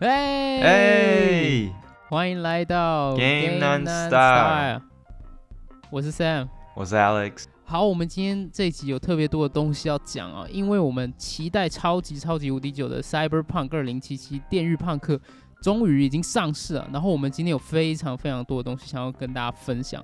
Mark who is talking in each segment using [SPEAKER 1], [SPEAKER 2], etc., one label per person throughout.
[SPEAKER 1] 哎
[SPEAKER 2] 哎，
[SPEAKER 1] 欢迎来到
[SPEAKER 2] Game Non-Style
[SPEAKER 1] 我是 Sam。
[SPEAKER 2] 我是 Alex。
[SPEAKER 1] 好，我们今天这一集有特别多的东西要讲啊，因为我们期待超级超级无敌久的 Cyberpunk 2077电狱胖克终于已经上市了。然后我们今天有非常非常多的东西想要跟大家分享。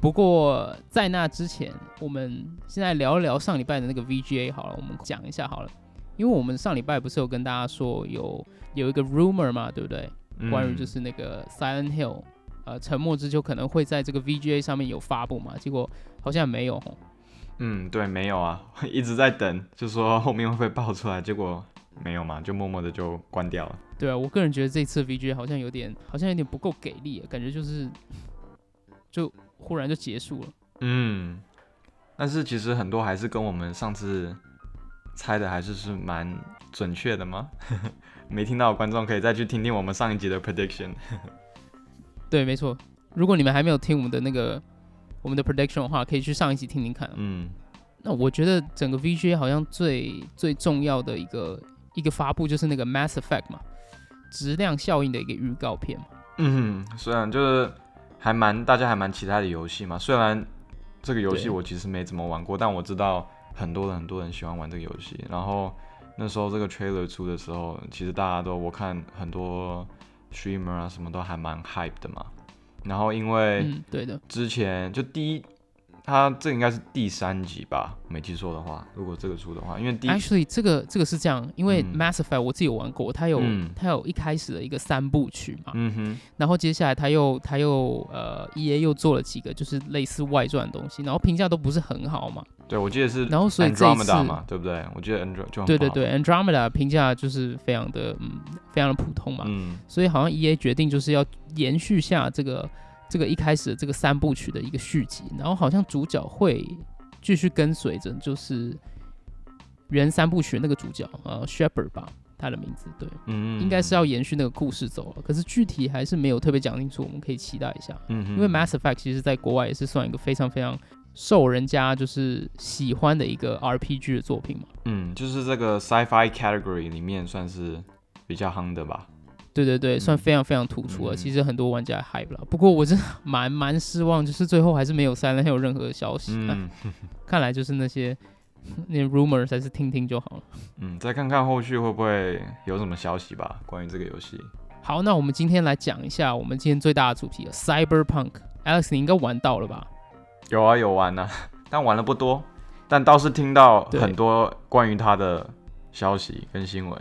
[SPEAKER 1] 不过在那之前，我们现在聊一聊上礼拜的那个 VGA 好了，我们讲一下好了，因为我们上礼拜不是有跟大家说有有一个 rumor 嘛，对不对？关于就是那个 Silent Hill，呃，沉默之丘可能会在这个 VGA 上面有发布嘛，结果好像没有吼。
[SPEAKER 2] 嗯，对，没有啊，一直在等，就说后面会不会爆出来，结果没有嘛，就默默的就关掉了。
[SPEAKER 1] 对啊，我个人觉得这次 VGA 好像有点，好像有点不够给力，感觉就是就忽然就结束了。
[SPEAKER 2] 嗯，但是其实很多还是跟我们上次猜的还是是蛮准确的吗？没听到的观众可以再去听听我们上一集的 prediction。
[SPEAKER 1] 对，没错。如果你们还没有听我们的那个我们的 prediction 的话，可以去上一集听听看。
[SPEAKER 2] 嗯，
[SPEAKER 1] 那我觉得整个 VGA 好像最最重要的一个一个发布就是那个 Mass Effect 嘛，质量效应的一个预告片嘛。
[SPEAKER 2] 嗯，虽然就是还蛮大家还蛮期待的游戏嘛，虽然这个游戏我其实没怎么玩过，但我知道很多人很多人喜欢玩这个游戏。然后那时候这个 trailer 出的时候，其实大家都我看很多 streamer 啊什么都还蛮 hype 的嘛。然后因为
[SPEAKER 1] 嗯，对的。
[SPEAKER 2] 之前就第一，它这应该是第三集吧，没记错的话，如果这个出的话，因为
[SPEAKER 1] Actually，这个这个是这样，因为
[SPEAKER 2] 嗯。
[SPEAKER 1] Mass Effect 我自己有玩过，它有、
[SPEAKER 2] 嗯。
[SPEAKER 1] 它有一开始的一个三部曲嘛，
[SPEAKER 2] 嗯哼，
[SPEAKER 1] 然后接下来他又他又呃 E A 又做了几个就是类似外传的东西，然后评价都不是很好嘛。
[SPEAKER 2] 对我记得是
[SPEAKER 1] 然后所以这一次
[SPEAKER 2] Andromeda 嘛，对不对？我记得 Andro 就
[SPEAKER 1] 对对对，Andromeda 评价就是非常的嗯非常的普通嘛，
[SPEAKER 2] 嗯。
[SPEAKER 1] 所以好像 E A 决定就是要延续下这个这个一开始的这个三部曲的一个续集，然后好像主角会继续跟随着就是原三部曲那个主角呃 Shepard 吧，他的名字对。
[SPEAKER 2] 嗯，
[SPEAKER 1] 应该是要延续那个故事走了，可是具体还是没有特别讲清楚，我们可以期待一下。
[SPEAKER 2] 嗯哼，
[SPEAKER 1] 因为 Mass Effect 其实在国外也是算一个非常非常受人家就是喜欢的一个 RPG 的作品嘛。
[SPEAKER 2] 嗯，就是这个 sci-fi category 里面算是比较夯的吧。
[SPEAKER 1] 对对对，算非常非常突出了。
[SPEAKER 2] 嗯
[SPEAKER 1] 其实很多玩家 hype 了，不过我真的 蛮蛮失望，就是最后还是没有 Silent Hill 任何的消息。
[SPEAKER 2] 嗯
[SPEAKER 1] 看来就是那些 那些 rumors 还是听听就好了。
[SPEAKER 2] 嗯，再看看后续会不会有什么消息吧，关于这个游戏。
[SPEAKER 1] 好，那我们今天来讲一下我们今天最大的主题了 Cyberpunk。Alex，你应该玩到了吧？
[SPEAKER 2] 有啊有玩啊，但玩的不多，但倒是听到很多关于它的消息跟新闻。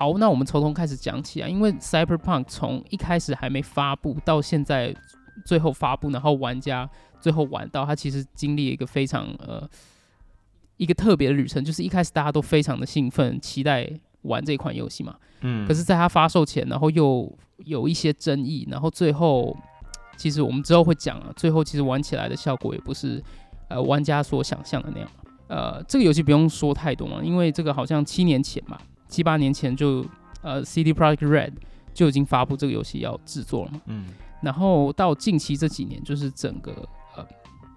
[SPEAKER 1] 好，那我们从头开始讲起啊，因为 Cyberpunk 从一开始还没发布到现在最后发布，然后玩家最后玩到，它其实经历了一个非常呃一个特别的旅程，就是一开始大家都非常的兴奋，期待玩这款游戏嘛。
[SPEAKER 2] 嗯，
[SPEAKER 1] 可是，在它发售前，然后又有一些争议，然后最后其实我们之后会讲啊，最后其实玩起来的效果也不是呃玩家所想象的那样。呃，这个游戏不用说太多嘛，因为这个好像七年前吧，七八年前就呃 CD Projekt Red 就已经发布这个游戏要制作了嘛。
[SPEAKER 2] 嗯
[SPEAKER 1] 然后到近期这几年，就是整个呃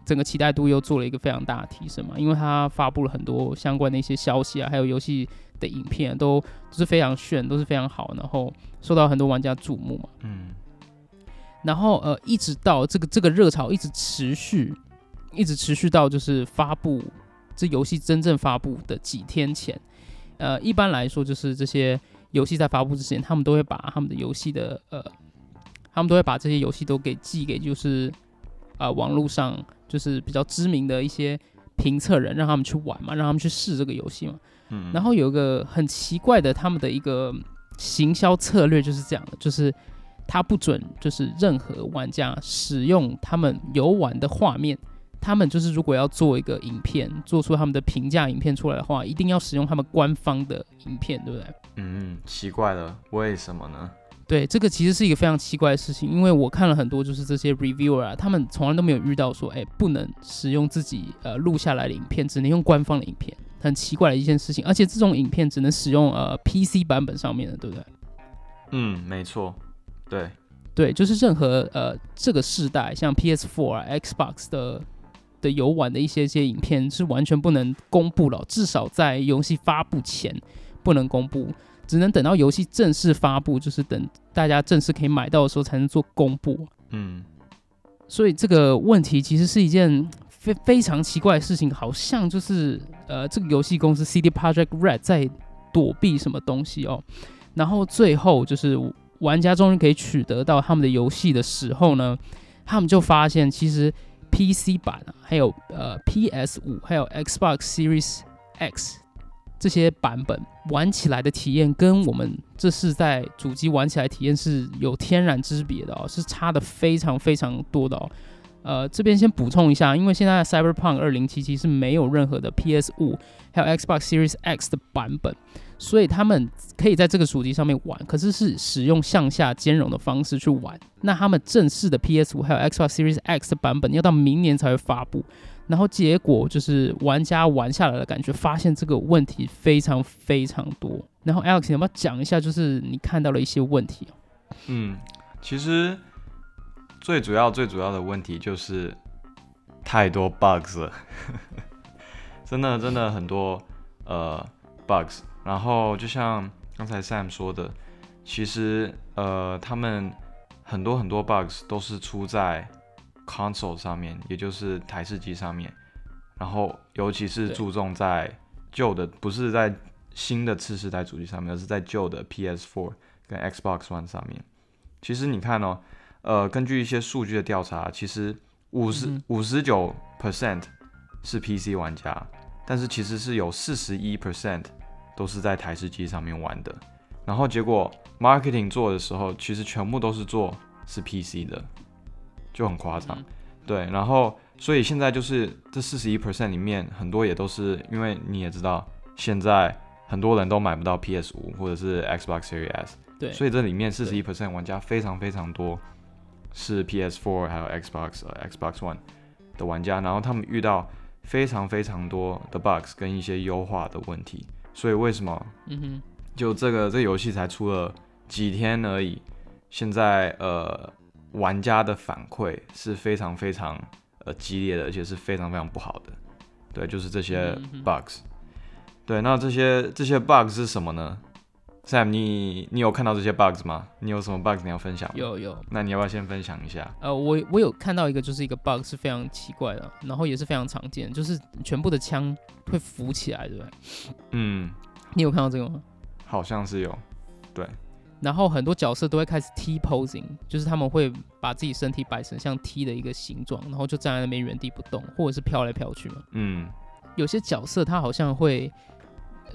[SPEAKER 1] 整个期待度又做了一个非常大的提升嘛，因为它发布了很多相关的一些消息啊，还有游戏的影片都都是非常炫，都是非常好，然后受到很多玩家注目嘛。
[SPEAKER 2] 嗯
[SPEAKER 1] 然后呃，一直到这个这个热潮一直持续，一直持续到就是发布这游戏真正发布的几天前。呃，一般来说，就是这些游戏在发布之前，他们都会把他们的游戏的呃，他们都会把这些游戏都给寄给就是呃网络上就是比较知名的一些评测人，让他们去玩嘛，让他们去试这个游戏嘛。
[SPEAKER 2] 嗯，
[SPEAKER 1] 然后有一个很奇怪的他们的一个行销策略就是这样的，就是他不准就是任何玩家使用他们游玩的画面，他们就是如果要做一个影片，做出他们的评价影片出来的话，一定要使用他们官方的影片，对不对？
[SPEAKER 2] 嗯奇怪了，为什么呢？
[SPEAKER 1] 对，这个其实是一个非常奇怪的事情，因为我看了很多就是这些 reviewer 啊，他们从来都没有遇到说，哎，不能使用自己呃录下来的影片，只能用官方的影片，很奇怪的一件事情。而且这种影片只能使用呃 PC 版本上面的，对不对？
[SPEAKER 2] 嗯，没错，对，
[SPEAKER 1] 对，就是任何呃这个世代像 PS4 啊、Xbox 的的游玩的一些些影片是完全不能公布了，至少在游戏发布前不能公布。只能等到游戏正式发布，就是等大家正式可以买到的时候才能做公布。
[SPEAKER 2] 嗯，
[SPEAKER 1] 所以这个问题其实是一件非非常奇怪的事情，好像就是呃，这个游戏公司 CD Project Red 在躲避什么东西哦。然后最后就是玩家终于可以取得到他们的游戏的时候呢，他们就发现其实 PC 版啊，还有呃 PS 五，还有 Xbox Series X 这些版本玩起来的体验，跟我们这是在主机玩起来体验是有天壤之别的哦，是差的非常非常多的哦。呃，这边先补充一下，因为现在 Cyberpunk 二零七七是没有任何的 PS 五还有 Xbox Series X 的版本。所以他们可以在这个主机上面玩，可是是使用向下兼容的方式去玩。那他们正式的 PS 五还有 Xbox Series X 的版本要到明年才会发布。然后结果就是玩家玩下来的感觉，发现这个问题非常非常多。然后 Alex，你要不要讲一下，就是你看到了一些问题？
[SPEAKER 2] 嗯，其实最主要最主要的问题就是太多 bugs 了，真的真的很多呃 bugs。然后就像刚才 Sam 说的，其实呃，他们很多很多 bugs 都是出在 console 上面，也就是台式机上面。然后尤其是注重在旧的，不是在新的次世代主机上面，而是在旧的 PS4 跟 Xbox One 上面。其实你看哦，呃，根据一些数据的调查，其实五十五十九 percent 是 PC 玩家，但是其实是有四十一 percent。都是在台式机上面玩的，然后结果 marketing 做的时候，其实全部都是做是 PC 的，就很夸张。对，然后所以现在就是这四十一 percent 里面很多也都是因为你也知道，现在很多人都买不到 PS 五或者是 Xbox Series S，
[SPEAKER 1] 对，
[SPEAKER 2] 所以这里面四十一 percent 玩家非常非常多是 PS Four 还有 Xbox 呃 Xbox One 的玩家，然后他们遇到非常非常多的 bugs 跟一些优化的问题。所以为什么？嗯哼，就这个这个游戏才出了几天而已，现在呃玩家的反馈是非常非常呃激烈的，而且是非常非常不好的。对，就是这些 bugs。对，那这些这些 bugs 是什么呢？Sam，你你有看到这些 bugs 吗？你有什么 bugs 你要分享？
[SPEAKER 1] 有有。
[SPEAKER 2] 那你要不要先分享一下？
[SPEAKER 1] 呃，我我有看到一个，就是一个 bug 是非常奇怪的，然后也是非常常见，就是全部的枪。会浮起来，对不对？
[SPEAKER 2] 嗯，
[SPEAKER 1] 你有看到这个吗？
[SPEAKER 2] 好像是有，对。
[SPEAKER 1] 然后很多角色都会开始 T posing，就是他们会把自己身体摆成像 T 的一个形状，然后就站在那边原地不动，或者是飘来飘去嘛。
[SPEAKER 2] 嗯。
[SPEAKER 1] 有些角色他好像会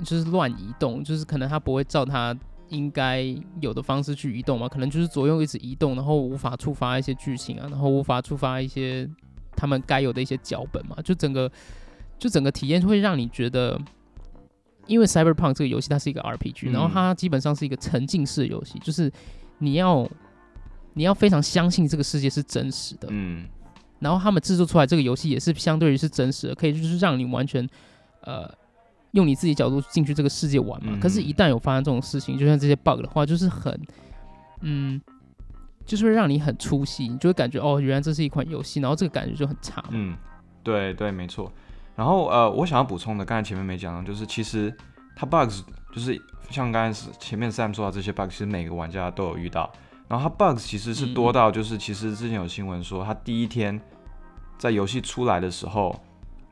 [SPEAKER 1] 就是乱移动，就是可能它不会照它应该有的方式去移动嘛，可能就是左右一直移动，然后无法触发一些剧情啊，然后无法触发一些他们该有的一些脚本嘛，就整个。就整个体验会让你觉得，因为 Cyberpunk 这个游戏它是一个 RPG，然后它基本上是一个沉浸式游戏，就是你要你要非常相信这个世界是真实的，
[SPEAKER 2] 嗯，
[SPEAKER 1] 然后他们制作出来这个游戏也是相对于是真实的，可以就是让你完全呃用你自己角度进去这个世界玩嘛。可是，一旦有发生这种事情，就像这些 bug 的话，就是很嗯，就是会让你很出戏，你就会感觉哦，原来这是一款游戏，然后这个感觉就很差。
[SPEAKER 2] 嗯，对对，没错。然后呃，我想要补充的，刚才前面没讲到，就是其实它 bugs 就是像刚才前面 Sam 说到这些 bugs，其实每个玩家都有遇到。然后它 bugs 其实是多到，就是其实之前有新闻说，它第一天在游戏出来的时候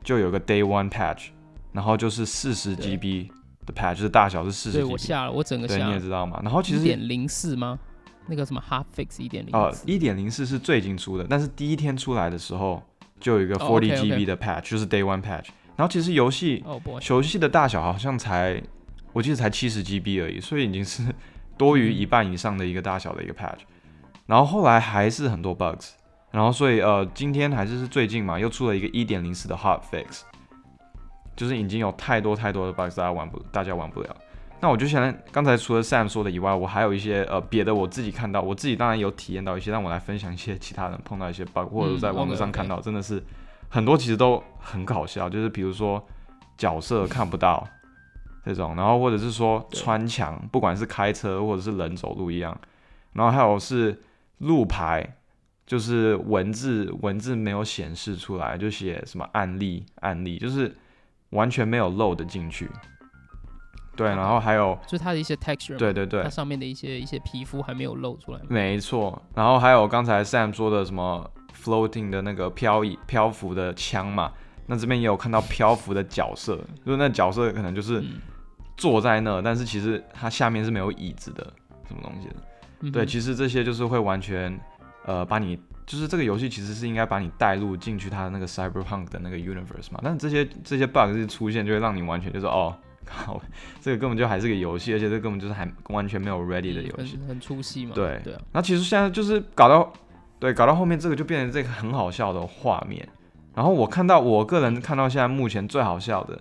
[SPEAKER 2] 就有个 day one patch，然后就是四十 GB 的 patch，就是大小是四十。
[SPEAKER 1] 对我下了，我整个下。
[SPEAKER 2] 对，你也知道嘛。然后其实
[SPEAKER 1] 一点零四吗？那个什么 hot fix 一点零？哦，
[SPEAKER 2] 一点零四是最近出的，但是第一天出来的时候。就有一个 forty GB 的 patch，就是 day one patch。然后其实游戏游戏的大小好像才，我记得才七十 GB 而已，所以已经是 多于一半以上的一个大小的一个 patch。然后后来还是很多 bugs。然后所以呃，今天还是是最近嘛，又出了一个一点零四的 hot fix，就是已经有太多太多的 bugs，大家玩不，大家玩不了。那我就想，刚才除了 Sam 说的以外，我还有一些呃别的我自己看到，我自己当然有体验到一些，让我来分享一些其他人碰到一些 bug，或者在网络上看到，真的是很多其实都很搞笑，就是比如说角色看不到这种，然后或者是说穿墙，不管是开车或者是人走路一样，然后还有是路牌，就是文字文字没有显示出来，就写什么案例案例，就是完全没有漏的进去。对，然后还有
[SPEAKER 1] 就是它的一些 texture，
[SPEAKER 2] 对对对
[SPEAKER 1] 它，上面的一些一些皮肤还没有露出来。
[SPEAKER 2] 没错，然后还有刚才 Sam 说的什么 floating 的那个漂移漂浮的枪嘛，那这边也有看到漂浮的角色，就是那角色可能就是
[SPEAKER 1] 嗯
[SPEAKER 2] 坐在那，但是其实它下面是没有椅子的，什么东西的。对，其实这些就是会完全呃把你，就是这个游戏其实是应该把你带入进去它的那个 cyberpunk 的那个 universe 嘛，但是这些这些 bug 是出现，就会让你完全就是哦。靠，这个根本就还是个游戏，而且这根本就是还完全没有 ready 的
[SPEAKER 1] 嗯
[SPEAKER 2] 游戏。
[SPEAKER 1] 很很出戏嘛。
[SPEAKER 2] 对
[SPEAKER 1] 对啊，
[SPEAKER 2] 那其实现在就是搞到，对，搞到后面这个就变成这个很好笑的画面。然后我看到，我个人看到现在目前最好笑的，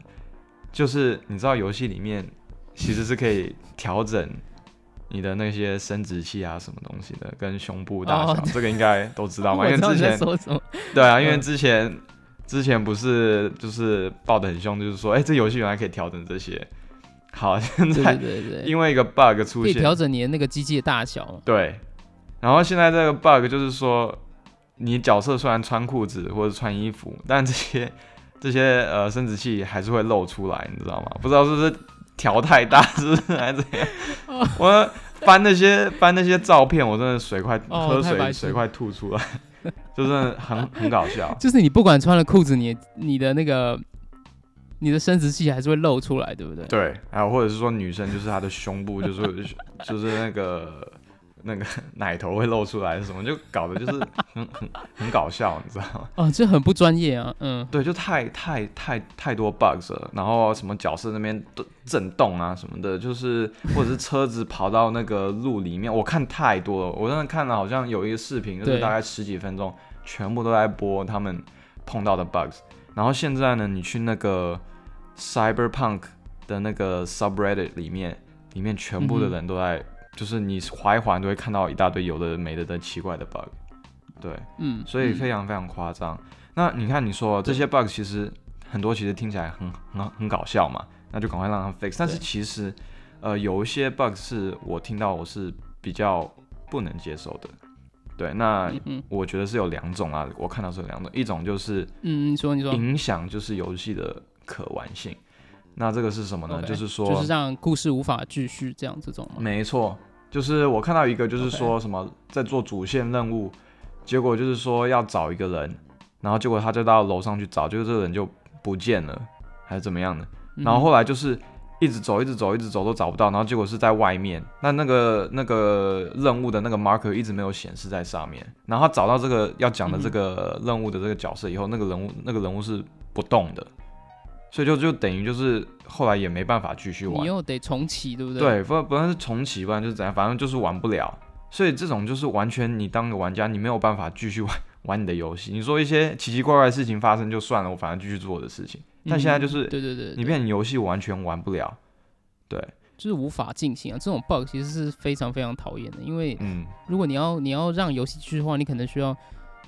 [SPEAKER 2] 就是你知道游戏里面其实是可以调整你的那些生殖器啊什么东西的，跟胸部大小，
[SPEAKER 1] 哦
[SPEAKER 2] 这个应该都知道嘛，
[SPEAKER 1] 我知道你在
[SPEAKER 2] 因为之前
[SPEAKER 1] 说什么。
[SPEAKER 2] 对啊，因为
[SPEAKER 1] 嗯
[SPEAKER 2] 之前、之前不是就是爆的很凶，就是说，哎、这游戏原来可以调整这些。好，现在
[SPEAKER 1] 对对对，
[SPEAKER 2] 因为一个 bug 出现，
[SPEAKER 1] 可以调整你的那个机器的大小嘛。
[SPEAKER 2] 对，然后现在这个 bug 就是说，你角色虽然穿裤子或者穿衣服，但这些这些呃生殖器还是会露出来，你知道吗？不知道是不是调太大，是不是还是怎样？我 翻那些翻那些照片，我真的水快、
[SPEAKER 1] 哦
[SPEAKER 2] 喝水水快吐出来，就真的很 很搞笑。
[SPEAKER 1] 就是你不管穿了裤子，你你的那个你的生殖器还是会露出来，对不对？
[SPEAKER 2] 对，还有或者是说女生就是她的胸部就是就是那个那个 奶头会露出来什么，就搞得就是很很很搞笑，你知道吗？
[SPEAKER 1] 啊，这很不专业啊。嗯，
[SPEAKER 2] 对，就太太太太多 bugs 了，然后什么角色那边都震动啊什么的，就是或者是车子跑到那个路里面，我看太多了，我真的看了好像有一个视频，就是大概十几分钟，全部都在播他们碰到的 bugs。然后现在呢，你去那个 Cyberpunk 的那个 subreddit 里面，里面全部的人都在，就是你划一划，你都会看到一大堆有的没的的奇怪的 bug。对，
[SPEAKER 1] 嗯，
[SPEAKER 2] 所以
[SPEAKER 1] 嗯
[SPEAKER 2] 非常非常夸张。那你看，你说这些 bug 其实很多，其实听起来很很很搞笑嘛，那就赶快让它 fix。但是其实，呃，有一些 bug 是我听到我是比较不能接受的。对，那我觉得是有两种啊，我看到是有两种，一种就是
[SPEAKER 1] 嗯，你说你说，
[SPEAKER 2] 影响就是游戏的可玩性。那这个是什么呢？就是说，
[SPEAKER 1] 就是让故事无法继续这样这种嘛。
[SPEAKER 2] 没错，就是我看到一个，就是说什么在做主线任务，结果就是说要找一个人，然后结果他就到楼上去找，结果这个人就不见了，还是怎么样的？然后
[SPEAKER 1] 嗯
[SPEAKER 2] 后来就是一直走，一直走，一直走都找不到，然后结果是在外面，那那个那个任务的那个 marker 一直没有显示在上面，然后他找到这个要讲的这个任务的这个角色以后，那个人物那个人物是不动的，所以就就等于就是后来也没办法继续玩
[SPEAKER 1] 你。又得重启，对不对？
[SPEAKER 2] 对，不不然是重启，不然就是怎样，反正就是玩不了。所以这种就是完全你当个玩家，你没有办法继续玩 玩你的游戏。你说一些奇奇怪怪的事情发生就算了，我反正继续做我的事情。但现在就是
[SPEAKER 1] 嗯对对对，
[SPEAKER 2] 你变成游戏完全玩不了。对，
[SPEAKER 1] 就是无法进行啊。这种 bug 其实是非常非常讨厌的，因为
[SPEAKER 2] 嗯，
[SPEAKER 1] 如果你要你要让游戏继续的话，你可能需要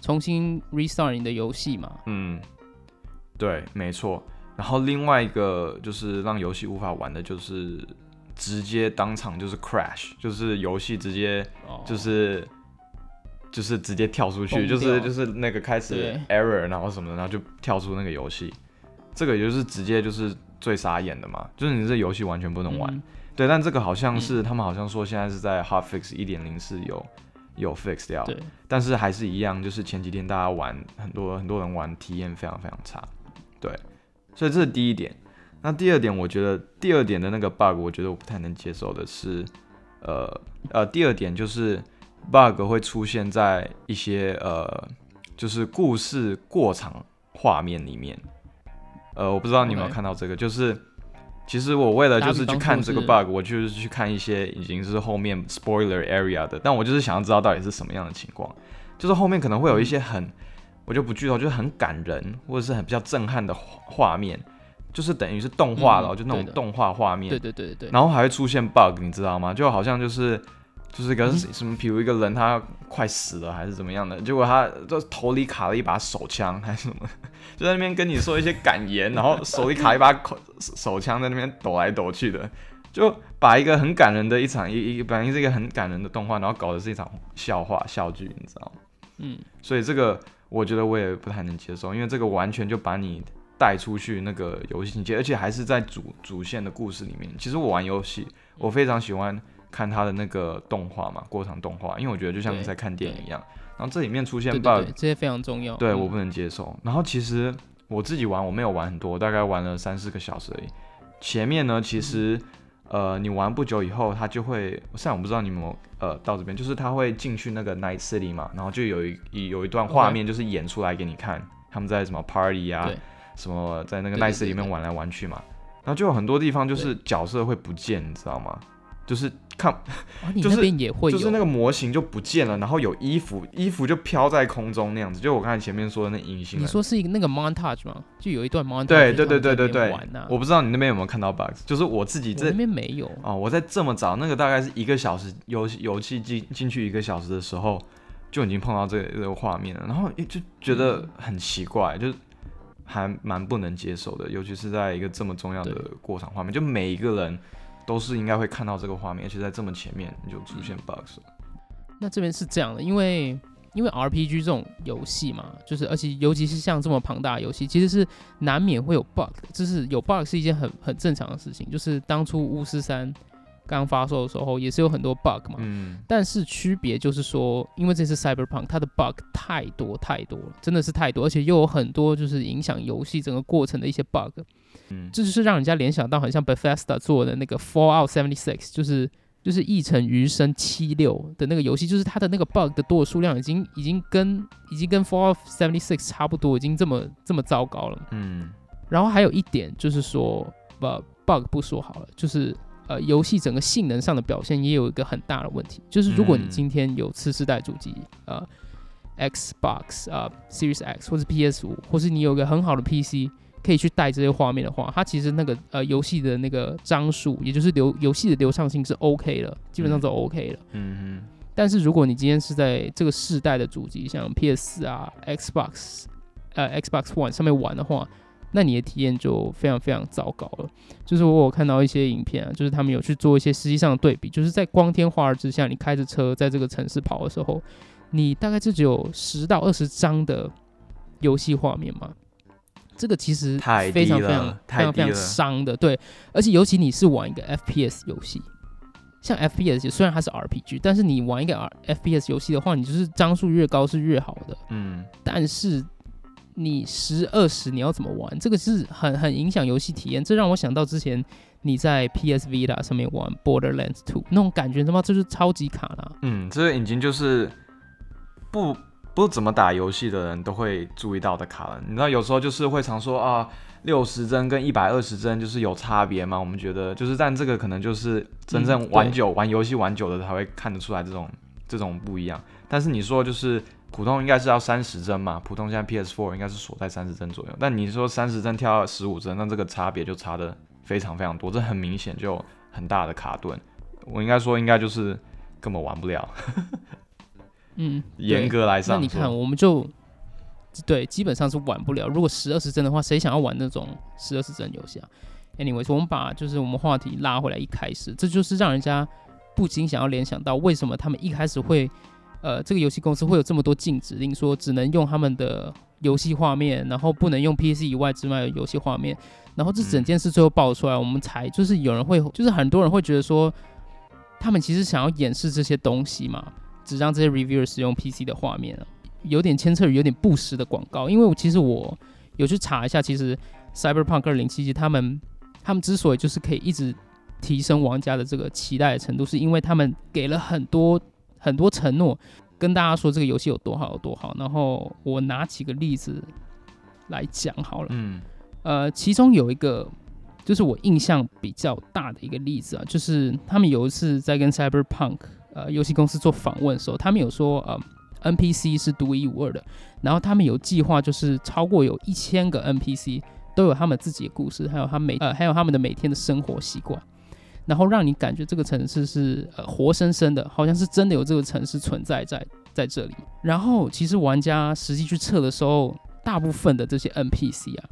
[SPEAKER 1] 重新 restart 你的游戏嘛。
[SPEAKER 2] 嗯，对，没错。然后另外一个就是让游戏无法玩的，就是直接当场就是 crash，就是游戏直接
[SPEAKER 1] 哦，
[SPEAKER 2] 就是就是直接跳出去，就是就是那个开始 error，然后什么的，然后就跳出那个游戏。这个也就是直接就是最傻眼的嘛，就是你这游戏完全不能玩。
[SPEAKER 1] 嗯。
[SPEAKER 2] 对，但这个好像是、他们好像说现在是在 Hotfix 一点零是有有 fix 掉，
[SPEAKER 1] 对，
[SPEAKER 2] 但是还是一样，就是前几天大家玩很多很多人玩体验非常非常差，对，所以这是第一点。那第二点，我觉得第二点的那个 bug，我觉得我不太能接受的是，呃呃，第二点就是 bug 会出现在一些呃，就是故事过场画面里面。呃，我不知道你有没有看到这个就是其实我为了就是去看这个 bug，我就是去看一些已经是后面 spoiler area 的，但我就是想要知道到底是什么样的情况，就是后面可能会有一些很，我就不剧透，就是很感人或者是很比较震撼的画画面，就是等于是动画了，
[SPEAKER 1] 嗯
[SPEAKER 2] 就那种动画画面。
[SPEAKER 1] 对，对对对，
[SPEAKER 2] 然后还会出现 bug，你知道吗？就好像就是就是个
[SPEAKER 1] 嗯。
[SPEAKER 2] 什么，比如一个人他快死了还是怎么样的，结果他就头里卡了一把手枪还是什么，就在那边跟你说一些感言，然后手里卡一把口手枪在那边抖来抖去的，就把一个很感人的一场一一本来是一个很感人的动画，然后搞的是一场笑话笑剧，你知道吗？
[SPEAKER 1] 嗯，
[SPEAKER 2] 所以这个我觉得我也不太能接受，因为这个完全就把你带出去那个游戏情节，而且还是在主主线的故事里面。其实我玩游戏，我非常喜欢看他的那个动画嘛，过场动画，因为我觉得就像在看电影一样。然后这里面出现 bug，
[SPEAKER 1] 这些非常重要。嗯
[SPEAKER 2] 对我不能接受。然后其实我自己玩，我没有玩很多，大概玩了三四个小时而已。前面呢，其实呃，你玩不久以后，它就会，虽然我不知道你们呃到这边，就是它会进去那个 Night City 嘛，然后就有一一有一段画面，就是演出来给你看，他们在什么 party 啊，什么在那个 Night City 里面玩来玩去嘛，然后就有很多地方就是角色会不见，你知道吗？就是看
[SPEAKER 1] 啊，你那
[SPEAKER 2] 就是
[SPEAKER 1] 边也会有，
[SPEAKER 2] 就是那个模型就不见了，然后有衣服，衣服就飘在空中那样子，就我刚才前面说的那隐形人。
[SPEAKER 1] 你说是一个那个 montage 吗？就有一段 montage，
[SPEAKER 2] 对对对对对我不知道你那边有没有看到 bugs，就是我自己这
[SPEAKER 1] 那边没有。
[SPEAKER 2] 哦，我在这么早那个大概是一个小时游戏游戏进进去一个小时的时候，就已经碰到这个这个画面了，然后就觉得很奇怪，就是还蛮不能接受的，尤其是在一个这么重要的过场画面，就每一个人都是应该会看到这个画面，而且在这么前面你就出现 bugs 了。
[SPEAKER 1] 那这边是这样的，因为因为 RPG 这种游戏嘛，就是而且尤其是像这么庞大的游戏，其实是难免会有 bug，就是有 bug 是一件很很正常的事情。就是当初巫师三刚发售的时候，也是有很多 bug 嘛。
[SPEAKER 2] 嗯，
[SPEAKER 1] 但是区别就是说，因为这次 Cyberpunk 它的 bug 太多太多了，真的是太多，而且又有很多就是影响游戏整个过程的一些 bug。
[SPEAKER 2] 嗯
[SPEAKER 1] 这就是让人家联想到很像 Bethesda 做的那个 Fallout 76，就是就是一城余生七六的那个游戏，就是它的那个 bug 的多的数量已经已经跟已经跟 Fallout 76差不多，已经这么这么糟糕了。
[SPEAKER 2] 嗯
[SPEAKER 1] 然后还有一点就是说，呃，bug 不说好了，就是呃，游戏整个性能上的表现也有一个很大的问题，就是如果你
[SPEAKER 2] 嗯。
[SPEAKER 1] 今天有次世代主机，呃，Xbox 啊、Series X 或是 PS 五，或是你有个很好的 PC 可以去带这些画面的话，它其实那个呃游戏的那个张数，也就是流游戏的流畅性是 OK 的，基本上都 OK 了。
[SPEAKER 2] 嗯
[SPEAKER 1] 但是如果你今天是在这个世代的主机，像 PS 啊、Xbox、呃 Xbox One 上面玩的话，那你的体验就非常非常糟糕了。就是我有看到一些影片啊，就是他们有去做一些实际上的对比，就是在光天化日之下，你开着车在这个城市跑的时候，你大概就只有十到二十张的游戏画面嘛。这个其实非常非常非常非常伤的，对，而且尤其你是玩一个 FPS 游戏，像 FPS 虽然它是 RPG，但是你玩一个 R FPS 游戏的话，你就是张数越高是越好的。
[SPEAKER 2] 嗯
[SPEAKER 1] 但是你十二十你要怎么玩，这个是很很影响游戏体验。这让我想到之前你在 PS Vita 上面玩 Borderlands Two 那种感觉，他妈就是超级卡啦。
[SPEAKER 2] 嗯，这个已经就是不不怎么打游戏的人都会注意到的卡了。你知道有时候就是会常说啊，六十帧跟一百二十帧就是有差别吗？我们觉得就是，但这个可能就是真正玩久、玩游戏玩久的才会看得出来这种这种不一样。但是你说就是普通应该是要三十帧嘛，普通现在 PS4 应该是锁在三十帧左右。但你说三十帧跳到十五帧，那这个差别就差的非常非常多，这很明显就很大的卡顿。我应该说应该就是根本玩不了。
[SPEAKER 1] 嗯，
[SPEAKER 2] 严格来上那，
[SPEAKER 1] 你看，我们就对，基本上是玩不了。如果十二十帧的话，谁想要玩那种十二十帧游戏啊？Anyways，我们把就是我们话题拉回来，一开始这就是让人家不禁想要联想到，为什么他们一开始会呃，这个游戏公司会有这么多禁指令，说只能用他们的游戏画面，然后不能用 PC 以外之外的游戏画面。然后这整件事最后爆出来，我们才就是有人会，就是很多人会觉得说，他们其实想要掩饰这些东西嘛，只让这些 reviewer 使用 PC 的画面，有点牵扯有点不实的广告。因为其实我有去查一下，其实 Cyberpunk 2077他们他们之所以就是可以一直提升玩家的这个期待程度，是因为他们给了很多很多承诺，跟大家说这个游戏有多好有多好。然后我拿几个例子来讲好了。
[SPEAKER 2] 嗯
[SPEAKER 1] 呃，其中有一个就是我印象比较大的一个例子啊，就是他们有一次在跟 Cyberpunk 呃游戏公司做访问的时候，他们有说呃 NPC 是独一无二的，然后他们有计划就是超过有一千个 NPC 都有他们自己的故事，还有他每呃还有他们的每天的生活习惯。然后让你感觉这个城市是呃活生生的，好像是真的有这个城市存在在在这里。然后其实玩家实际去测的时候，大部分的这些 NPC 啊，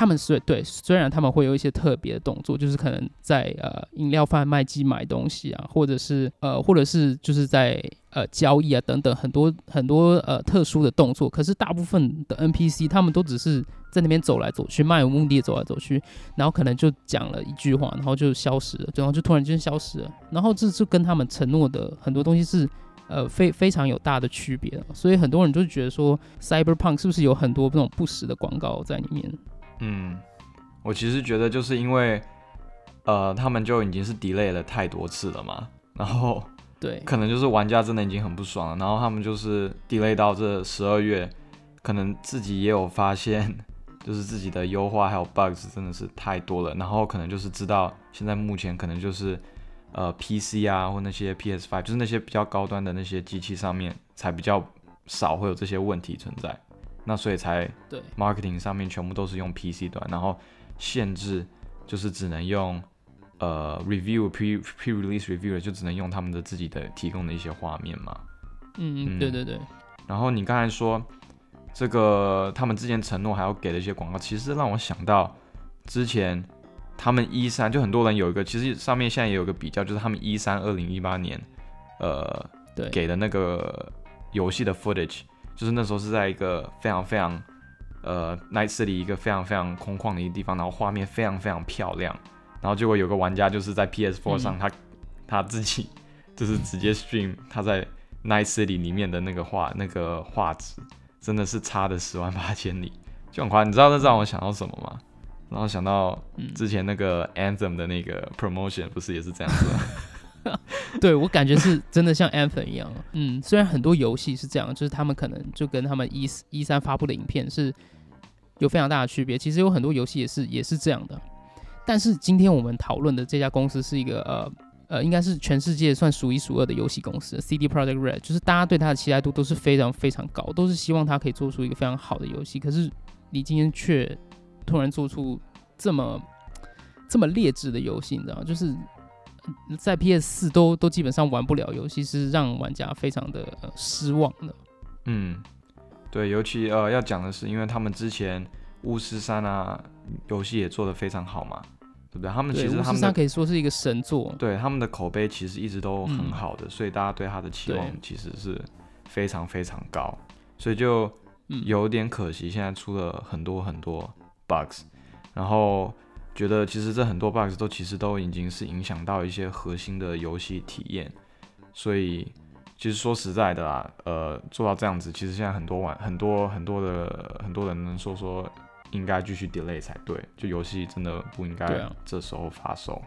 [SPEAKER 1] 他们虽对虽然他们会有一些特别的动作，就是可能在呃饮料贩卖机买东西啊，或者是呃或者是就是在呃交易啊等等很多很多呃特殊的动作，可是大部分的 NPC 他们都只是在那边走来走去，漫无目的地走来走去，然后可能就讲了一句话，然后就消失了，然后就突然间消失了，然后这就跟他们承诺的很多东西是。呃，非非常有大的区别，所以很多人就觉得说，Cyberpunk 是不是有很多这种不实的广告在里面？
[SPEAKER 2] 嗯，我其实觉得就是因为，呃，他们就已经是 delay 了太多次了嘛，然后
[SPEAKER 1] 对，
[SPEAKER 2] 可能就是玩家真的已经很不爽了，然后他们就是 delay 到这十二月，可能自己也有发现，就是自己的优化还有 bugs 真的是太多了，然后可能就是知道现在目前可能就是。呃，PC 啊，或那些 PS5，就是那些比较高端的那些机器上面，才比较少会有这些问题存在。那所以才
[SPEAKER 1] 对
[SPEAKER 2] marketing 上面全部都是用 PC 端，然后限制就是只能用呃 review pre pre release review 就只能用他们的自己的提供的一些画面嘛。
[SPEAKER 1] 嗯嗯，对对对。
[SPEAKER 2] 然后你刚才说这个他们之前承诺还要给的一些广告，其实让我想到之前。他们一三就很多人有一个，其实上面现在也有个比较，就是他们一三二零一八年，呃，
[SPEAKER 1] 对，
[SPEAKER 2] 给的那个游戏的 footage，就是那时候是在一个非常非常呃 night city 一个非常非常空旷的一个地方，然后画面非常非常漂亮，然后结果有个玩家就是在 PS4 上，他他自己就是直接 stream 他在 night city 里面的那个画那个画质，真的是差的十万八千里，就很夸张。你知道这让我想到什么吗？然后想到之前那个 Anthem 的那个 promotion，不是也是这样子？
[SPEAKER 1] 对我感觉是真的像 Anthem 一样。嗯，虽然很多游戏是这样，就是他们可能就跟他们一一三发布的影片是有非常大的区别。其实有很多游戏也是也是这样的。但是今天我们讨论的这家公司是一个呃呃，应该是全世界算数一数二的游戏公司，CD Project Red，就是大家对它的期待度都是非常非常高，都是希望它可以做出一个非常好的游戏。可是你今天却。突然做出这么这么劣质的游戏，你知道吗就是在 PS 四都都基本上玩不了游戏，是让玩家非常的失望的。
[SPEAKER 2] 嗯，对，尤其呃要讲的是，因为他们之前巫师三啊游戏也做的非常好嘛，对不对？他们其实巫师
[SPEAKER 1] 三可以说是一个神作，
[SPEAKER 2] 对他们的口碑其实一直都很好的，所以大家对他的期望其实是非常非常高，所以就有点可惜，现在出了很多很多。bugs，然后觉得其实这很多 bugs 都其实都已经是影响到一些核心的游戏体验，所以其实说实在的啦，呃，做到这样子，其实现在很多玩很多很多的很多人能说说应该继续 delay 才对，就游戏真的不应该这时候发售。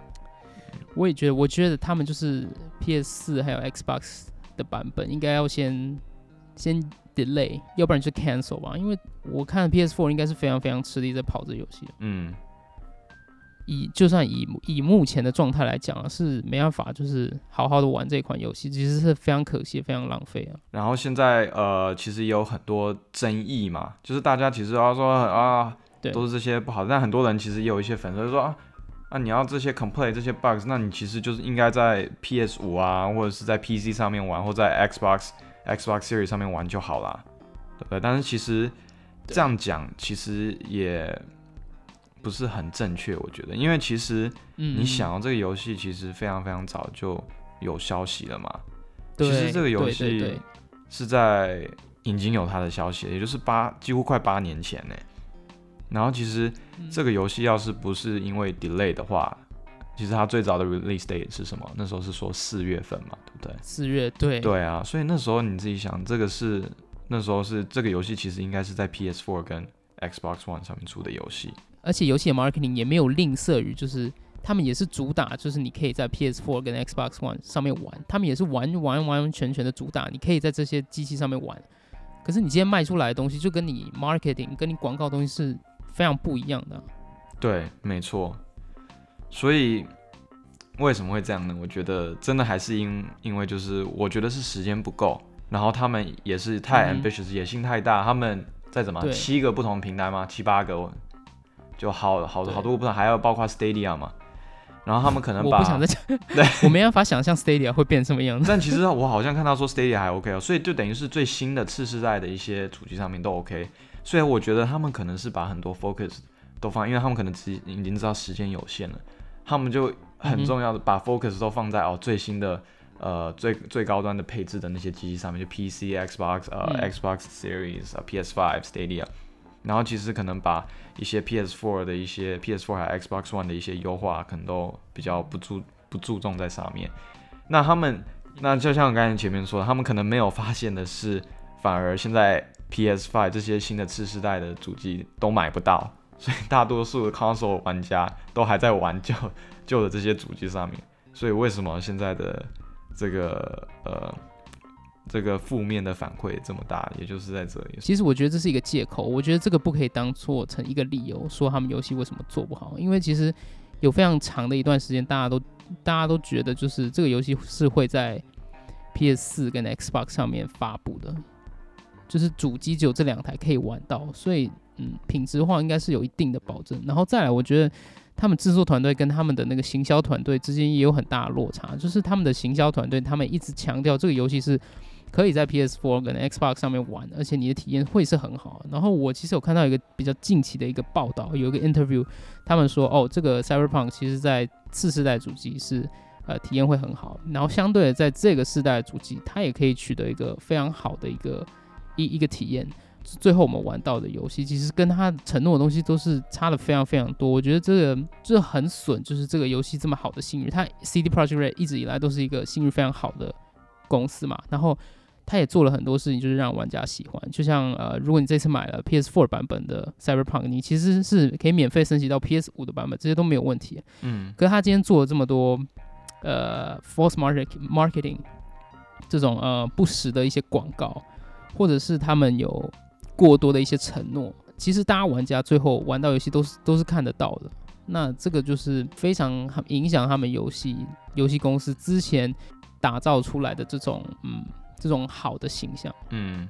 [SPEAKER 1] 我也觉得，我觉得他们就是 PS 四还有 Xbox 的版本应该要先先。delay，要不然就 cancel 吧，因为我看 PS4 应该是非常非常吃力在跑这游戏。
[SPEAKER 2] 嗯，
[SPEAKER 1] 以就算以以目前的状态来讲啊，是没办法，就是好好的玩这款游戏，其实是非常可惜、非常浪费啊。
[SPEAKER 2] 然后现在呃，其实也有很多争议嘛，就是大家其实要说啊，
[SPEAKER 1] 对，
[SPEAKER 2] 都是这些不好，但很多人其实也有一些粉丝说啊，那你要这些 complain 这些 bugs，那你其实就是应该在 PS 五啊，或者是在 PC 上面玩，或在 Xbox。Xbox Series 上面玩就好啦，对不对？但是其实这样讲其实也不是很正确，我觉得，因为其实你想，这个游戏其实非常非常早就有消息了嘛。其实这个游戏是在已经有它的消息，也就是八几乎快八年前呢。然后其实这个游戏要是不是因为 delay 的话，其实它最早的 release date 是什么？那时候是说四月份嘛，对不对？
[SPEAKER 1] 四月，对。
[SPEAKER 2] 对啊，所以那时候你自己想，这个是那时候是这个游戏其实应该是在 PS4 跟 Xbox One 上面出的游戏，
[SPEAKER 1] 而且游戏的 marketing 也没有吝啬于，就是他们也是主打，就是你可以在 PS4 跟 Xbox One 上面玩，他们也是完完完全全的主打，你可以在这些机器上面玩。可是你今天卖出来的东西，就跟你 marketing 跟你广告东西是非常不一样的。
[SPEAKER 2] 对，没错。所以为什么会这样呢？我觉得真的还是因因为就是我觉得是时间不够，然后他们也是太 ambitious，野心太大。他们再怎么七个不同平台吗？七八个，就好好好多不同，还要包括 Stadia 嘛。然后他们可能
[SPEAKER 1] 我不想再讲，
[SPEAKER 2] 对
[SPEAKER 1] 我没办法想象 Stadia 会变什么样子。
[SPEAKER 2] 但其实我好像看到说 Stadia 还 OK 哦，所以就等于是最新的次世代的一些主机上面都 OK。所以我觉得他们可能是把很多 focus。都放，因为他们可能只已经知道时间有限了，他们就很重要的把 focus 都放在哦最新的呃最最高端的配置的那些机器上面，就 PC、Xbox 呃 Xbox Series 啊 PS5 Stadia，然后其实可能把一些 PS4 的一些 PS4 还有 Xbox One 的一些优化，可能都比较不注不注重在上面。那他们那就像我刚才前面说的，他们可能没有发现的是，反而现在 PS5 这些新的次世代的主机都买不到，所以大多数的 console 玩家都还在玩旧旧的这些主机上面。所以为什么现在的这个呃这个负面的反馈这么大，也就是在这里。
[SPEAKER 1] 其实我觉得这是一个借口，我觉得这个不可以当做成一个理由，说他们游戏为什么做不好，因为其实有非常长的一段时间，大家都大家都觉得就是这个游戏是会在 PS 四跟 Xbox 上面发布的，就是主机只有这两台可以玩到，所以嗯，品质化应该是有一定的保证。然后再来，我觉得他们制作团队跟他们的那个行销团队之间也有很大的落差，就是他们的行销团队他们一直强调这个游戏是可以在 PS4 跟 Xbox 上面玩，而且你的体验会是很好。然后我其实有看到一个比较近期的一个报道，有一个 interview，他们说哦，这个 Cyberpunk 其实在次世代主机是呃体验会很好，然后相对的在这个世代主机，它也可以取得一个非常好的一个一一个体验。最后我们玩到的游戏，其实跟他承诺的东西都是差的非常非常多。我觉得这个这很损，就是这个游戏这么好的信誉，它 CD Projekt 一直以来都是一个信誉非常好的公司嘛，然后。他也做了很多事情，就是让玩家喜欢。就像呃，如果你这次买了 PS4 版本的 Cyberpunk，你其实是可以免费升级到 PS5 的版本，这些都没有问题。
[SPEAKER 2] 嗯，
[SPEAKER 1] 可是他今天做了这么多呃 false market marketing 这种呃不实的一些广告，或者是他们有过多的一些承诺，其实大家玩家最后玩到游戏都是都是看得到的。那这个就是非常影响他们游戏游戏公司之前打造出来的这种嗯。这种好的形象，
[SPEAKER 2] 嗯，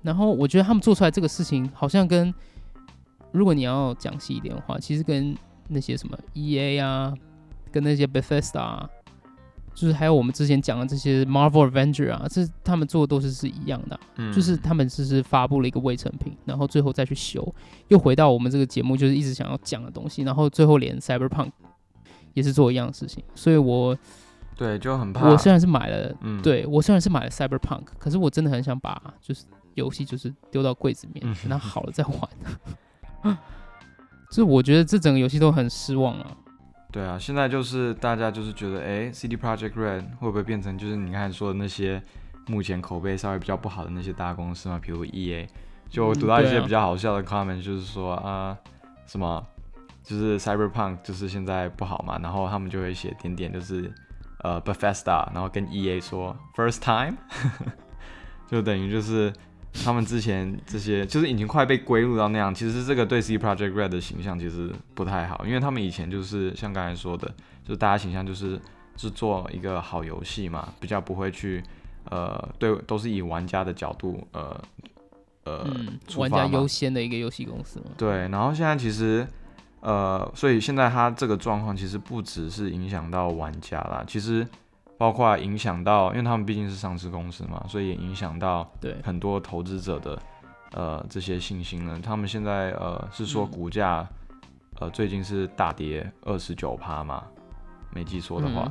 [SPEAKER 1] 然后我觉得他们做出来这个事情，好像跟如果你要讲细一点的话，其实跟那些什么 E A 啊，跟那些 Bethesda 啊，就是还有我们之前讲的这些 Marvel Avenger 啊，这他们做的都是是一样的，就是他们只是发布了一个未成品，然后最后再去修，又回到我们这个节目就是一直想要讲的东西，然后最后连 Cyberpunk 也是做一样的事情，所以我。
[SPEAKER 2] 对，就很怕。
[SPEAKER 1] 我虽然是买了，嗯，对我虽然是买了 Cyberpunk，可是我真的很想把就是游戏就是丢到柜子里面，等它好了再玩。就我觉得这整个游戏都很失望啊。
[SPEAKER 2] 对啊，现在就是大家就是觉得，哎，CD Project Red 会不会变成就是你刚才说的那些目前口碑稍微比较不好的那些大公司嘛？比如 EA，就读到一些比较好笑的 comment，就是说啊，什么就是 Cyberpunk 就是现在不好嘛，然后他们就会写点点就是。呃，Bethesda，然后跟 EA 说 first time，就等于就是他们之前这些就是已经快被归入到那样。其实这个对 C Project Red 的形象其实不太好，因为他们以前就是像刚才说的，就是大家形象就是是做一个好游戏嘛，比较不会去呃对，都是以玩家的角度呃呃
[SPEAKER 1] 玩家优先的一个游戏公司嘛。
[SPEAKER 2] 对，然后现在其实。呃，所以现在它这个状况其实不只是影响到玩家啦，其实包括影响到，因为他们毕竟是上市公司嘛，所以也影响到
[SPEAKER 1] 对
[SPEAKER 2] 很多投资者的呃这些信心了。他们现在呃是说股价呃最近是大跌二十九趴嘛，没记错的话，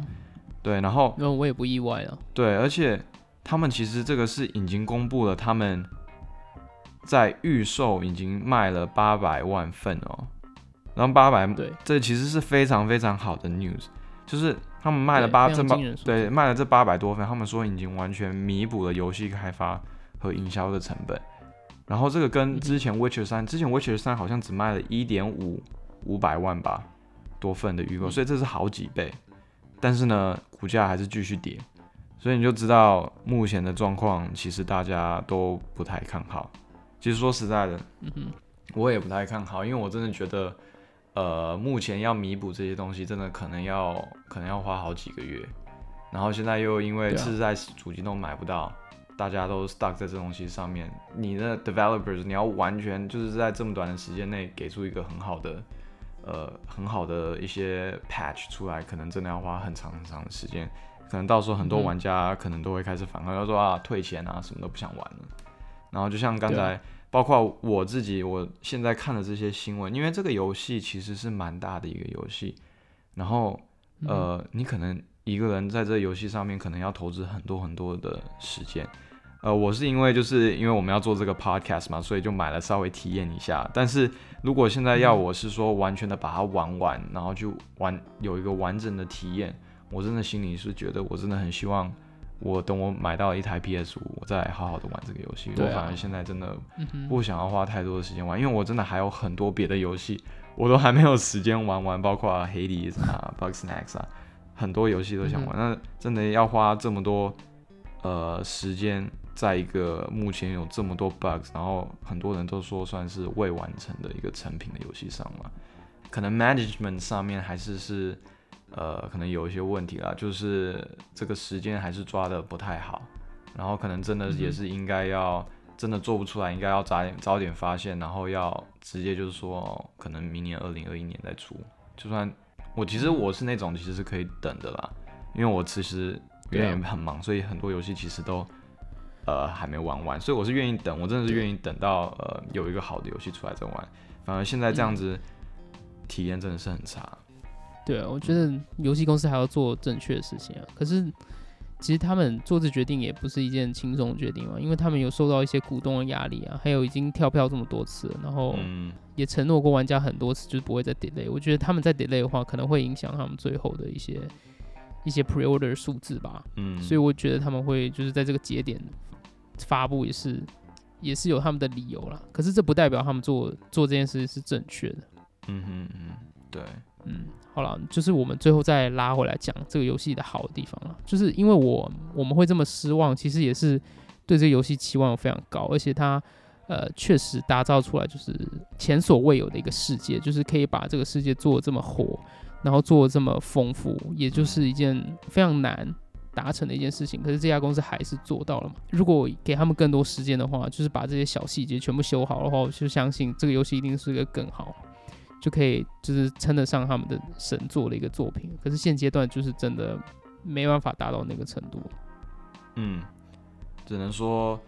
[SPEAKER 2] 对，然后
[SPEAKER 1] 那我也不意外了。
[SPEAKER 2] 对，而且他们其实这个是已经公布了，他们在预售已经卖了八百万份哦。然后八百，
[SPEAKER 1] 对，
[SPEAKER 2] 这其实是非常非常好的 news，就是他们卖了八这八，对，卖了这八百多份，他们说已经完全弥补了游戏开发和营销的成本。然后这个跟之前 Witcher 三，之前 Witcher 三好像只卖了一点五五百万吧多份的预购，所以这是好几倍。但是呢，股价还是继续跌，所以你就知道目前的状况，其实大家都不太看好。其实说实在的，嗯我也不太看好，因为我真的觉得。呃，目前要弥补这些东西，真的可能要可能要花好几个月。然后现在又因为次世代主机都买不到，大家都 stuck 在这东西上面。你的 developers 你要完全就是在这么短的时间内给出一个很好的呃很好的一些 patch 出来，可能真的要花很长很长的时间。可能到时候很多玩家可能都会开始反抗，要说啊退钱啊，什么都不想玩了。然后就像刚才。包括我自己，我现在看的这些新闻，因为这个游戏其实是蛮大的一个游戏，然后呃，你可能一个人在这游戏上面可能要投资很多很多的时间。呃，我是因为就是因为我们要做这个 podcast 嘛，所以就买了稍微体验一下。但是如果现在要我是说完全的把它玩完，然后就玩有一个完整的体验，我真的心里是觉得我真的很希望，我等我买到一台 PS 五，我再好好的玩这个游戏。我反而现在真的不想要花太多的时间玩，因为我真的还有很多别的游戏，我都还没有时间玩完，包括黑 a 啊、Bug Snacks 啊，很多游戏都想玩。那真的要花这么多呃时间。在一个目前有这么多 bugs，然后很多人都说算是未完成的一个成品的游戏上嘛，可能 management 上面还是是呃可能有一些问题啦，就是这个时间还是抓的不太好，然后可能真的也是应该要真的做不出来，应该要早点早点发现，然后要直接就是说可能明年二零二一年再出，就算我其实我是那种其实是可以等的啦，因为我其实有点很忙，所以很多游戏其实都。呃，还没玩完，所以我是愿意等，我真的是愿意等到呃有一个好的游戏出来再玩。反而现在这样子体验真的是很差。
[SPEAKER 1] 对啊，我觉得游戏公司还要做正确的事情啊。可是其实他们做这决定也不是一件轻松的决定嘛，因为他们有受到一些股东的压力啊，还有已经跳票这么多次，然后也承诺过玩家很多次就是不会再 delay。我觉得他们在 delay 的话，可能会影响他们最后的一些一些 pre-order 数字吧。嗯，所以我觉得他们会就是在这个节点。发布也是，也是有他们的理由啦。可是这不代表他们做做这件事是正确的。
[SPEAKER 2] 嗯哼嗯，对，
[SPEAKER 1] 嗯，好了，就是我们最后再拉回来讲这个游戏的好的地方了。就是因为我我们会这么失望，其实也是对这个游戏期望非常高，而且它呃确实打造出来就是前所未有的一个世界，就是可以把这个世界做这么火，然后做这么丰富，也就是一件非常难。达成的一件事情，可是这家公司还是做到了嘛？如果给他们更多时间的话，就是把这些小细节全部修好的话，我就相信这个游戏一定是一个更好，就可以就是称得上他们的神作的一个作品。可是现阶段就是真的没办法达到那个程度。
[SPEAKER 2] 嗯，只能说，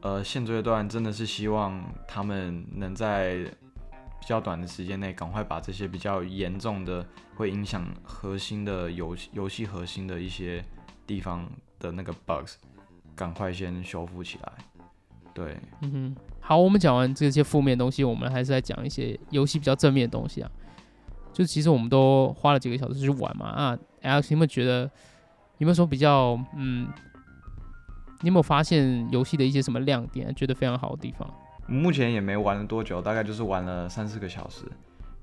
[SPEAKER 2] 呃，现阶段真的是希望他们能在比较短的时间内赶快把这些比较严重的会影响核心的游游戏核心的一些。地方的那个 bugs，赶快先修复起来。对，
[SPEAKER 1] 嗯哼，好，我们讲完这些负面东西，我们还是在讲一些游戏比较正面的东西啊。就其实我们都花了几个小时去玩嘛啊，Alex，有没有觉得有没有说比较嗯，你有没有发现游戏的一些什么亮点，觉得非常好的地方？
[SPEAKER 2] 目前也没玩了多久，大概就是玩了三四个小时，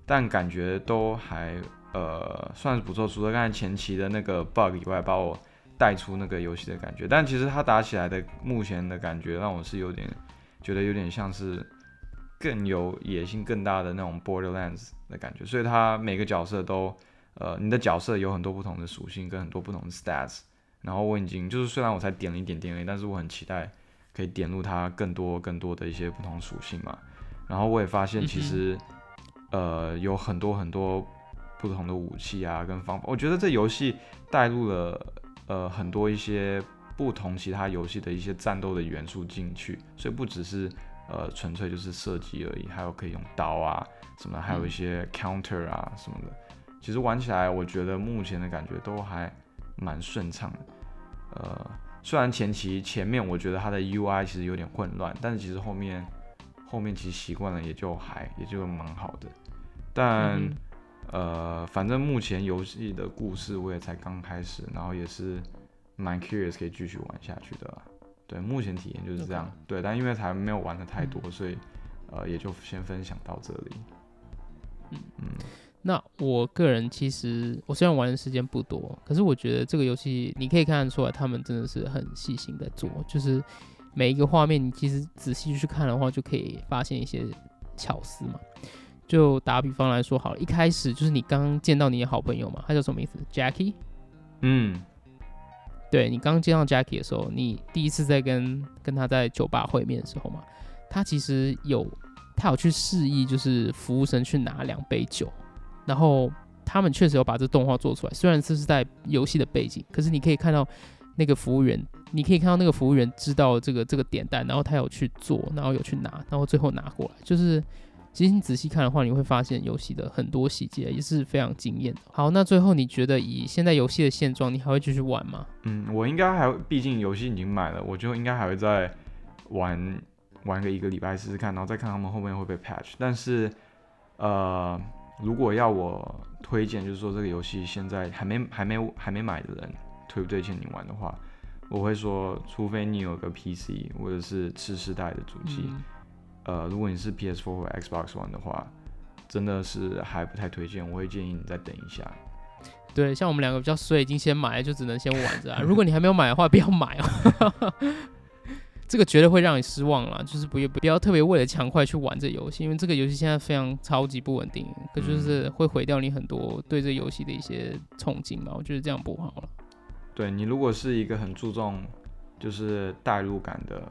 [SPEAKER 2] 但感觉都还呃算是不错。除了刚才前期的那个 bug 以外，把我带出那个游戏的感觉，但其实它打起来的目前的感觉让我是有点觉得有点像是更有野心、更大的那种 Borderlands 的感觉。所以它每个角色都，呃，你的角色有很多不同的属性跟很多不同的 stats。然后我已经就是虽然我才点了一点点而已，但是我很期待可以点入它更多更多的一些不同属性嘛。然后我也发现其实呃有很多很多不同的武器啊跟方法，我觉得这游戏带入了。呃，很多一些不同其他游戏的一些战斗的元素进去，所以不只是呃纯粹就是射击而已，还有可以用刀啊什么，还有一些 counter 啊什么的。其实玩起来，我觉得目前的感觉都还蛮顺畅的。呃，虽然前期前面我觉得它的 UI 其实有点混乱，但是其实后面后面其实习惯了也就还也就蛮好的。但呃，反正目前游戏的故事我也才刚开始，然后也是蛮 curious 可以继续玩下去的。对，目前体验就是这样。对，但因为还没有玩的太多，所以呃也就先分享到这里。
[SPEAKER 1] 嗯嗯，那我个人其实我虽然玩的时间不多，可是我觉得这个游戏你可以看得出来，他们真的是很细心在做，就是每一个画面你其实仔细去看的话，就可以发现一些巧思嘛。就打比方来说好了，一开始就是你刚见到你的好朋友嘛，他叫什么名字？Jackie。
[SPEAKER 2] 嗯，
[SPEAKER 1] 对你刚见到 Jackie 的时候，你第一次在跟跟他在酒吧会面的时候嘛，他其实有他有去示意，就是服务生去拿两杯酒，然后他们确实有把这动画做出来，虽然这是在游戏的背景，可是你可以看到那个服务员，你可以看到那个服务员知道这个这个点单，然后他有去做，然后有去拿，然后最后拿过来，就是其实你仔细看的话，你会发现游戏的很多细节也是非常惊艳的。好，那最后你觉得以现在游戏的现状，你还会继续玩吗？
[SPEAKER 2] 嗯，我应该还会，毕竟游戏已经买了，我就应该还会再玩玩个一个礼拜试试看，然后再看他们后面会不会 patch。但是，呃，如果要我推荐，就是说这个游戏现在还没还没还没买的人，推不推荐你玩的话，我会说，除非你有个 PC 或者是次世代的主机，
[SPEAKER 1] 嗯
[SPEAKER 2] 呃，如果你是 PS4 或 Xbox One 的话，真的是还不太推荐，我会建议你再等一下。
[SPEAKER 1] 对，像我们两个比较衰，已经先买了，就只能先玩着啊。如果你还没有买的话，不要买哦。这个绝对会让你失望了，就是不要不要特别为了抢快去玩这游戏，因为这个游戏现在非常超级不稳定，可就是会毁掉你很多对这游戏的一些憧憬嘛。我觉得这样不好了。
[SPEAKER 2] 对你如果是一个很注重就是代入感的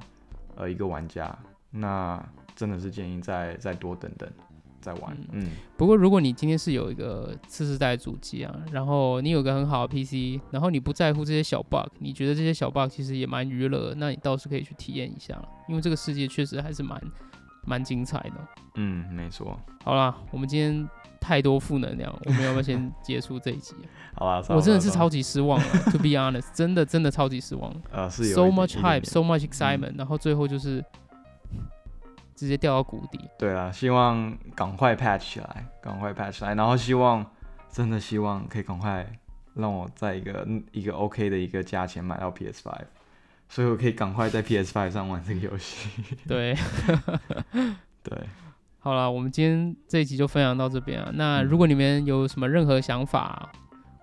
[SPEAKER 2] 呃一个玩家，那真的是建议再再多等等再玩。嗯
[SPEAKER 1] 不过如果你今天是有一个次世代主机啊，然后你有个很好的 PC，然后你不在乎这些小 bug，你觉得这些小 bug 其实也蛮娱乐的，那你倒是可以去体验一下了，因为这个世界确实还是蛮蛮精彩的。
[SPEAKER 2] 嗯，没错。
[SPEAKER 1] 好啦，我们今天太多负能量，我们要不要先结束这一集？
[SPEAKER 2] 好吧，
[SPEAKER 1] 我真的是超级失望了，To be honest，真的真的超级失望
[SPEAKER 2] 呃 是有
[SPEAKER 1] ，so much
[SPEAKER 2] 一点点
[SPEAKER 1] hype，so much excitement，、然后最后就是直接掉到谷底。
[SPEAKER 2] 对啊，希望赶快 patch 起来，赶快 patch 起来，然后希望真的希望可以赶快让我在一个一个 OK 的一个价钱买到 PS5，所以我可以赶快在 PS5 上玩这个游戏。
[SPEAKER 1] 对，
[SPEAKER 2] 对，
[SPEAKER 1] 好了，我们今天这一集就分享到这边啊。那
[SPEAKER 2] 嗯
[SPEAKER 1] 如果你们有什么任何想法，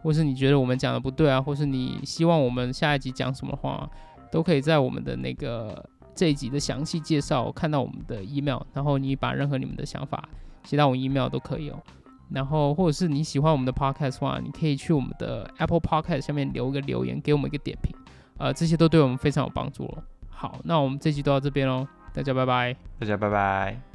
[SPEAKER 1] 或是你觉得我们讲的不对啊，或是你希望我们下一集讲什么话，都可以在我们的那个这一集的详细介绍看到我们的 email，然后你把任何你们的想法写到我们 email 都可以哦。然后或者是你喜欢我们的 podcast 的话，你可以去我们的 Apple Podcast 下面留一个留言，给我们一个点评，呃，这些都对我们非常有帮助哦。好，那我们这集都到这边喽，大家拜拜。
[SPEAKER 2] 大家拜拜。